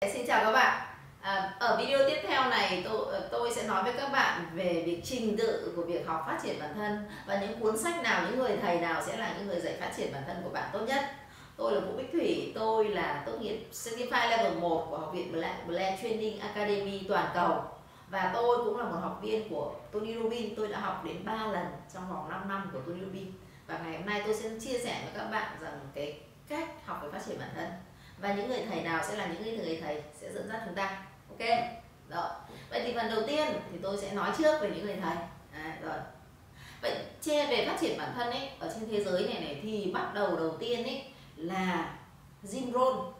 Dạ, xin chào các bạn. À, Ở video tiếp theo này tôi, ờ, tôi sẽ nói với các bạn về việc trình tự của việc học phát triển bản thân Và những cuốn sách nào, những người thầy nào sẽ là những người dạy phát triển bản thân của bạn tốt nhất. Tôi là Vũ Bích Thủy, tôi là tốt nghiệp Certified Level 1 của Học viện Blend Training Academy toàn cầu. Và tôi cũng là một học viên của Tony Robbins. Tôi đã học đến 3 lần trong vòng 5 năm của Tony Robbins. Và ngày hôm nay tôi sẽ chia sẻ với các bạn rằng cái cách học về phát triển bản thân và những người thầy nào sẽ là những người thầy sẽ dẫn dắt chúng ta. Ok? Rồi. Vậy thì phần đầu tiên thì tôi sẽ nói trước về những người thầy. À, rồi. Vậy che về phát triển bản thân ấy ở trên thế giới này này thì bắt đầu đầu tiên ấy là Jim Rohn.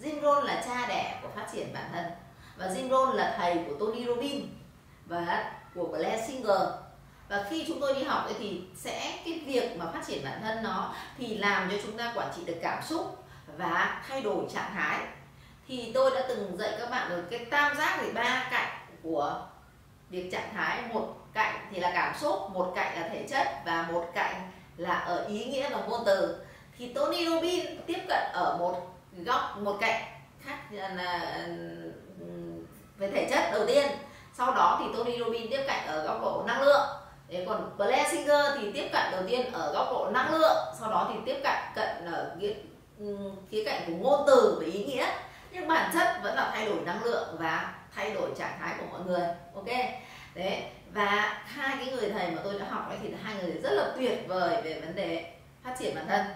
Jim Rohn là cha đẻ của phát triển bản thân. Và Jim Rohn là thầy của Tony Robbins và của Blair Singer. Và khi chúng tôi đi học ấy thì sẽ cái việc mà phát triển bản thân nó thì làm cho chúng ta quản trị được cảm xúc và thay đổi trạng thái. Thì tôi đã từng dạy các bạn rồi, cái tam giác thì ba cạnh của việc trạng thái, một cạnh thì là cảm xúc, một cạnh là thể chất và một cạnh là ở ý nghĩa và ngôn từ. Thì Tony Robbins tiếp cận ở một góc, một cạnh khác à, là ừ, về thể chất đầu tiên. Sau đó thì Tony Robbins tiếp cận ở góc độ năng lượng. Thế còn Blair Singer thì tiếp cận đầu tiên ở góc độ năng lượng, sau đó thì tiếp cận cận ở Ừ, khía cạnh của ngôn từ và ý nghĩa. Nhưng bản chất vẫn là thay đổi năng lượng và thay đổi trạng thái của mọi người, ok? Đấy, và hai cái người thầy mà tôi đã học ấy thì hai người rất là tuyệt vời về vấn đề phát triển bản thân.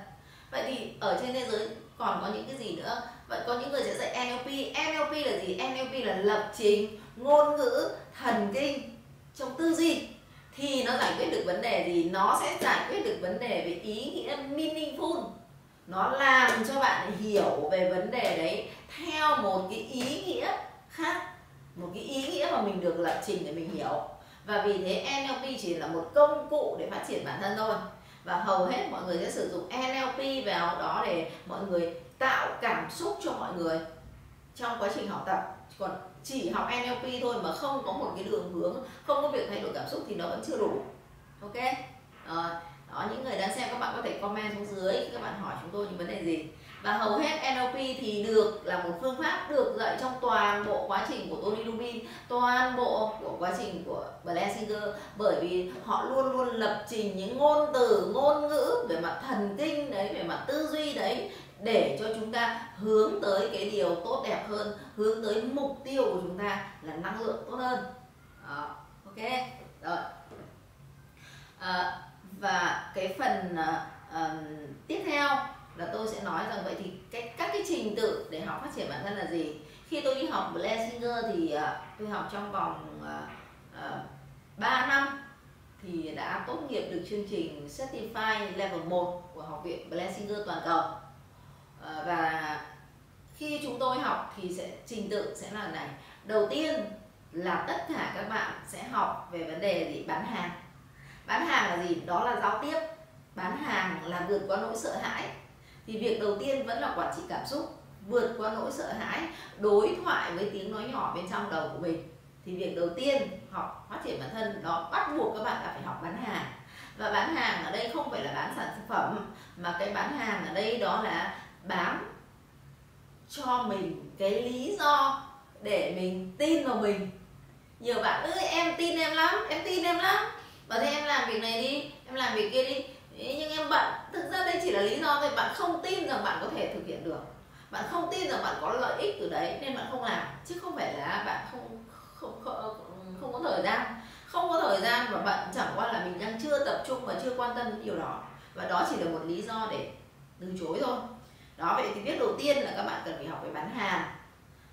Vậy thì ở trên thế giới còn có những cái gì nữa? Vậy có những người sẽ dạy NLP NLP là gì? NLP là lập trình, ngôn ngữ, thần kinh. Trong tư duy thì nó giải quyết được vấn đề gì? Nó sẽ giải quyết được vấn đề về ý nghĩa meaningful nó làm cho bạn hiểu về vấn đề đấy theo một cái ý nghĩa khác. Một cái ý nghĩa mà mình được lập trình để mình hiểu. Và vì thế NLP chỉ là một công cụ để phát triển bản thân thôi. Và hầu hết mọi người sẽ sử dụng NLP vào đó để mọi người tạo cảm xúc cho mọi người trong quá trình học tập. Còn chỉ học NLP thôi mà không có một cái đường hướng không có việc thay đổi cảm xúc thì nó vẫn chưa đủ. Ok? À, đó những người đang xem các bạn có thể comment xuống dưới các bạn hỏi chúng tôi những vấn đề gì? Và hầu hết NLP thì được là một phương pháp được dạy trong toàn bộ quá trình của Tony Robbins toàn bộ của quá trình của Blair Singer bởi vì họ luôn luôn lập trình những ngôn từ ngôn ngữ về mặt thần kinh đấy về mặt tư duy đấy để cho chúng ta hướng tới cái điều tốt đẹp hơn hướng tới mục tiêu của chúng ta là năng lượng tốt hơn. Đó. ok? Rồi. À, và cái phần uh, tiếp theo là tôi sẽ nói rằng vậy thì cái các cái trình tự để học phát triển bản thân là gì? Khi tôi đi học Blair thì uh, tôi học trong vòng uh, uh, 3 năm thì đã tốt nghiệp được chương trình Certified Level 1 của Học viện Blair toàn cầu. Uh, và khi chúng tôi học thì sẽ trình tự sẽ là này. Đầu tiên là tất cả các bạn sẽ học về vấn đề gì? Bán hàng. Bán hàng là gì? Đó là giao tiếp. Bán hàng là vượt qua nỗi sợ hãi thì việc đầu tiên vẫn là quản trị cảm xúc, vượt qua nỗi sợ hãi, đối thoại với tiếng nói nhỏ bên trong đầu của mình. Thì việc đầu tiên, học, phát triển bản thân, đó bắt buộc các bạn là phải học bán hàng. Và bán hàng ở đây không phải là bán sản phẩm, mà cái bán hàng ở đây đó là bán cho mình cái lý do để mình tin vào mình. Nhiều bạn ơi em tin em lắm, em tin em lắm. Và thế em làm việc này đi, em làm việc kia đi. Nhưng em bận thực ra đây chỉ là lý do thôi bạn không tin rằng bạn có thể thực hiện được. Bạn không tin rằng bạn có lợi ích từ đấy nên bạn không làm. Chứ không phải là bạn không không không, không có thời gian. Không có thời gian và bạn chẳng qua là mình đang chưa tập trung và chưa quan tâm đến điều đó. Và đó chỉ là một lý do để từ chối thôi. Đó vậy thì biết đầu tiên là các bạn cần phải học về bán hàng.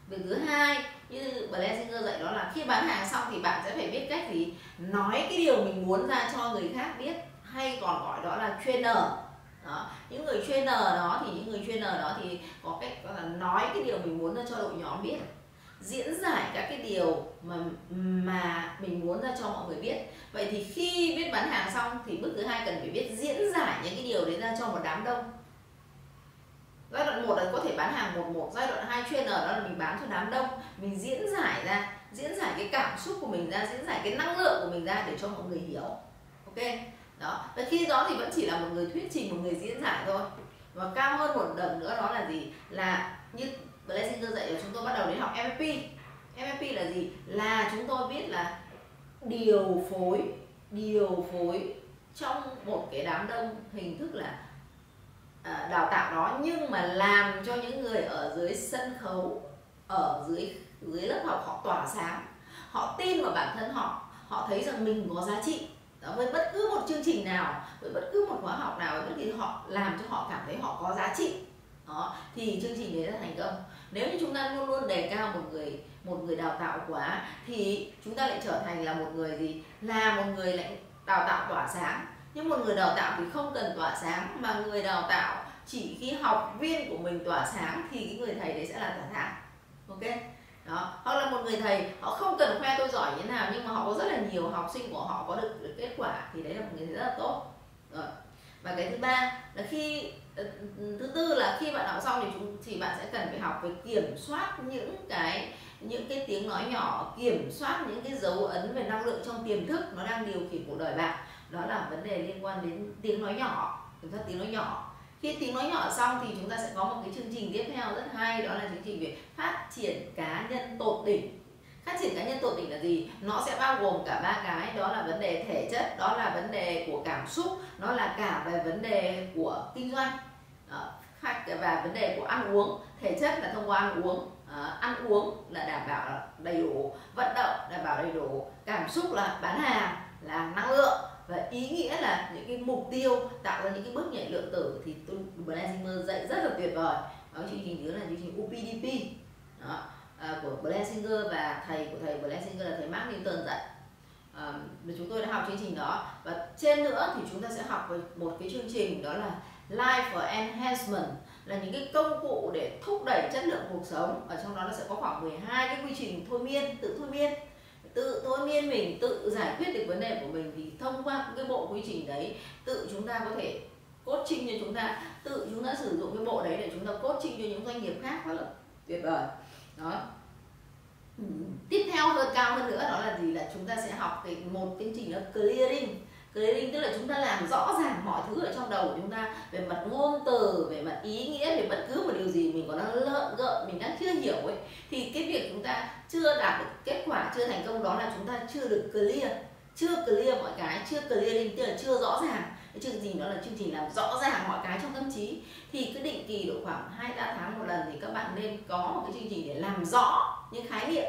Việc thứ hai như Blair dạy đó là khi bán hàng xong thì bạn sẽ phải biết cách gì? Nói cái điều mình muốn ra cho người khác biết. Hay còn gọi đó là trainer đó, những người trainer đó thì, những người trainer đó thì có cách là nói cái điều mình muốn ra cho đội nhóm biết, diễn giải các cái điều mà mà mình muốn ra cho mọi người biết. Vậy thì khi biết bán hàng xong thì bước thứ hai cần phải biết diễn giải những cái điều đấy ra cho một đám đông. Giai đoạn một là có thể bán hàng một một, giai đoạn hai chuyên ở đó là mình bán cho đám đông, mình diễn giải ra, diễn giải cái cảm xúc của mình ra, diễn giải cái năng lượng của mình ra để cho mọi người hiểu. Ok? Đó và khi đó thì vẫn chỉ là một người thuyết trình một người diễn giải thôi. Và cao hơn một đợt nữa đó là gì? Là như Blessinger dạy cho chúng tôi bắt đầu đến học MFP MFP là gì? Là chúng tôi biết là điều phối điều phối trong một cái đám đông hình thức là à, đào tạo đó nhưng mà làm cho những người ở dưới sân khấu ở dưới dưới lớp học họ tỏa sáng. Họ tin vào bản thân họ. Họ thấy rằng mình có giá trị đó, với bất cứ một chương trình nào với bất cứ một khóa học nào với bất kỳ họ làm cho họ cảm thấy họ có giá trị. Đó thì chương trình đấy là thành công. Nếu như chúng ta luôn luôn đề cao một người một người đào tạo quá thì chúng ta lại trở thành là một người gì? Là một người lại đào tạo tỏa sáng. Nhưng một người đào tạo thì không cần tỏa sáng mà người đào tạo chỉ khi học viên của mình tỏa sáng thì cái người thầy đấy sẽ là tỏa sáng. Ok? Đó hoặc là một người thầy họ không cần khoe tôi giỏi như thế nào nhưng mà họ có rất là nhiều học sinh của họ có được, được kết quả thì đấy là một người thầy rất là tốt. Rồi. Và cái thứ ba là khi ờ, thứ tư là khi bạn học xong thì chúng thì bạn sẽ cần phải học về kiểm soát những cái những cái tiếng nói nhỏ kiểm soát những cái dấu ấn về năng lượng trong tiềm thức nó đang điều khiển cuộc đời bạn. Đó là vấn đề liên quan đến tiếng nói nhỏ kiểm soát tiếng nói nhỏ khi tiếng nói nhỏ xong thì chúng ta sẽ có một cái chương trình tiếp theo rất hay đó là chương trình về phát triển cá nhân tột đỉnh. Phát triển cá nhân tột đỉnh là gì? Nó sẽ bao gồm cả ba cái đó là vấn đề thể chất đó là vấn đề của cảm xúc nó là cả về vấn đề của kinh doanh ờ, và vấn đề của ăn uống. Thể chất là thông qua ăn uống à, ăn uống là đảm bảo đầy đủ vận động đảm bảo đầy đủ cảm xúc là bán hàng là năng lượng và ý nghĩa là những cái mục tiêu tạo ra những cái bước nhảy lượng tử thì tôi dạy rất là tuyệt vời. Đó chương trình nhớ là chương trình UPDP đó, à, của Blazinger và thầy của thầy Blazinger là thầy Mark Newton dạy. À, chúng tôi đã học chương trình đó. Và trên nữa thì chúng ta sẽ học một cái chương trình đó là Life Enhancement là những cái công cụ để thúc đẩy chất lượng cuộc sống. Ở trong đó nó sẽ có khoảng 12 cái quy trình thôi miên tự thôi miên tự thôi miên mình tự giải quyết được vấn đề của mình thì thông qua cái bộ quy trình đấy tự chúng ta có thể coaching cho chúng ta. Tự chúng ta sử dụng cái bộ đấy để chúng ta coaching cho những doanh nghiệp khác rất là tuyệt vời. Đó. Ừ. tiếp theo hơn cao hơn nữa đó là gì? Là chúng ta sẽ học cái một chương trình là clearing clearing tức là chúng ta làm rõ ràng mọi thứ ở trong đầu của chúng ta về mặt ngôn từ, về mặt ý nghĩa, về bất cứ một điều gì mình còn đang lợn gợn, mình đang chưa hiểu ấy, thì cái việc chúng ta chưa đạt được kết quả, chưa thành công đó là chúng ta chưa được clear. Chưa clear mọi cái, chưa clearing tức là chưa rõ ràng. Cái chương trình đó là chương trình làm rõ ràng mọi cái trong tâm trí. Thì cứ định kỳ độ khoảng hai, ba tháng một lần thì các bạn nên có một cái chương trình để làm rõ những khái niệm,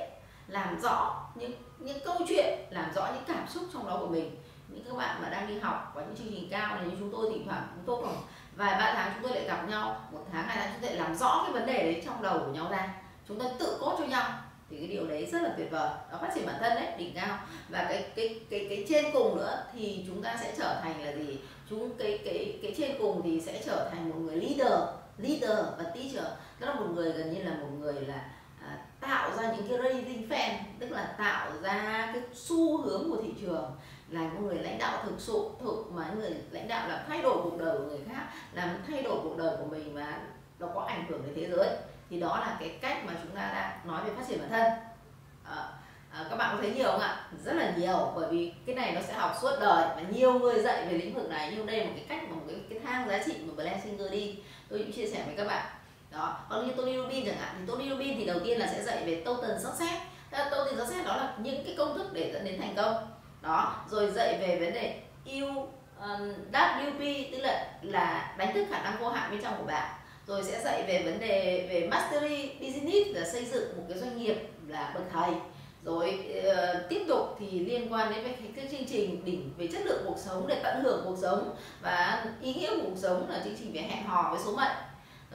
làm rõ những những câu chuyện, làm rõ những cảm xúc trong đó của mình những các bạn mà đang đi học và những chương trình cao này như chúng tôi thỉnh thoảng chúng tôi khoảng vài ba tháng chúng tôi lại gặp nhau. Một tháng hai tháng chúng tôi lại làm rõ cái vấn đề đấy trong đầu của nhau ra. Chúng ta tự cốt cho nhau. Thì cái điều đấy rất là tuyệt vời. Nó phát triển bản thân đấy đỉnh cao. Và cái cái cái cái trên cùng nữa thì chúng ta sẽ trở thành là gì? Chúng cái cái cái trên cùng thì sẽ trở thành một người leader leader và teacher. Tức là một người gần như là một người là à, tạo ra những cái raising fan tức là tạo ra cái xu hướng của thị trường là một người lãnh đạo thực sự thực mà người lãnh đạo là thay đổi cuộc đời của người khác làm thay đổi cuộc đời của mình và nó có ảnh hưởng đến thế giới. Thì đó là cái cách mà chúng ta đang nói về phát triển bản thân. À, à, các bạn có thấy nhiều không ạ? Rất là nhiều bởi vì cái này nó sẽ học suốt đời và nhiều người dạy về lĩnh vực này. Nhưng đây là một cái cách mà một cái, cái thang giá trị mà Blair Singer đi. Tôi cũng chia sẻ với các bạn. Đó còn như Tony Robbins chẳng hạn. Thì Tony Robbins thì đầu tiên là sẽ dạy về total success. Total success đó là những cái công thức để dẫn đến thành công đó rồi dạy về vấn đề yêu ờ, um, WP tức là là đánh thức khả năng vô hạn bên trong của bạn. Rồi sẽ dạy về vấn đề về mastery business là xây dựng một cái doanh nghiệp là bậc thầy. Rồi uh, tiếp tục thì liên quan đến cái, cái chương trình đỉnh về chất lượng cuộc sống để tận hưởng cuộc sống. Và ý nghĩa của cuộc sống là chương trình về hẹn hò với số mệnh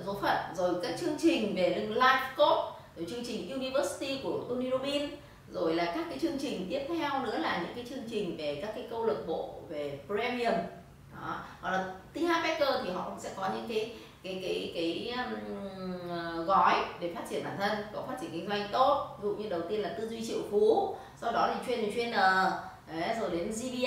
số phận. Rồi các chương trình về life coach rồi chương trình university của Tony Robbins rồi là các cái chương trình tiếp theo nữa là những cái chương trình về các cái câu lạc bộ về premium. Đó hoặc là TH Becker thì họ cũng sẽ có những cái cái cái cái um, gói để phát triển bản thân có phát triển kinh doanh tốt. Ví dụ như đầu tiên là tư duy triệu phú sau đó thì chuyên thì chuyên N đấy, rồi đến GBI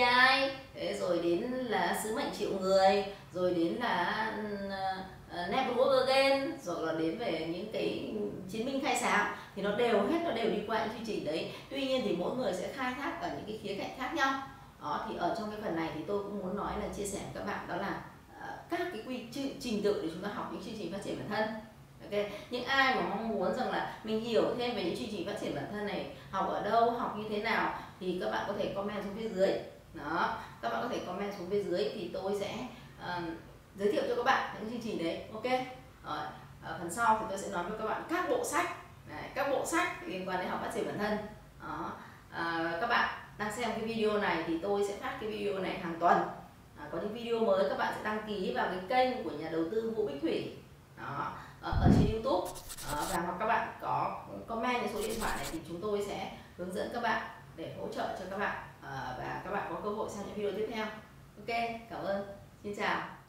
đấy, rồi đến là sứ mệnh triệu người rồi đến là ờ, uh, Never Work Again rồi là đến về những cái chiến binh khai sáng thì nó đều hết nó đều đi qua những chương trình đấy. Tuy nhiên thì mỗi người sẽ khai thác ở những cái khía cạnh khác nhau. Đó thì ở trong cái phần này thì tôi cũng muốn nói là chia sẻ với các bạn đó là uh, các cái quy trình tự để chúng ta học những chương trình phát triển bản thân. Ok những ai mà mong muốn rằng là mình hiểu thêm về những chương trình phát triển bản thân này học ở đâu học như thế nào thì các bạn có thể comment xuống phía dưới. Đó các bạn có thể comment xuống phía dưới thì tôi sẽ uh, giới thiệu cho các bạn những chương trình đấy ok? Ở, ở phần sau thì tôi sẽ nói với các bạn các bộ sách. Đấy, các bộ sách liên quan đến học phát triển bản thân. Đó. À, các bạn đang xem cái video này thì tôi sẽ phát cái video này hàng tuần. À, có những video mới các bạn sẽ đăng ký vào cái kênh của nhà đầu tư Vũ Bích Thủy. Đó. Ở, ở trên YouTube. Đó, và hoặc các bạn có comment cái số điện thoại này thì chúng tôi sẽ hướng dẫn các bạn để hỗ trợ cho các bạn. À, và các bạn có cơ hội xem những video tiếp theo. Ok cảm ơn. Xin chào.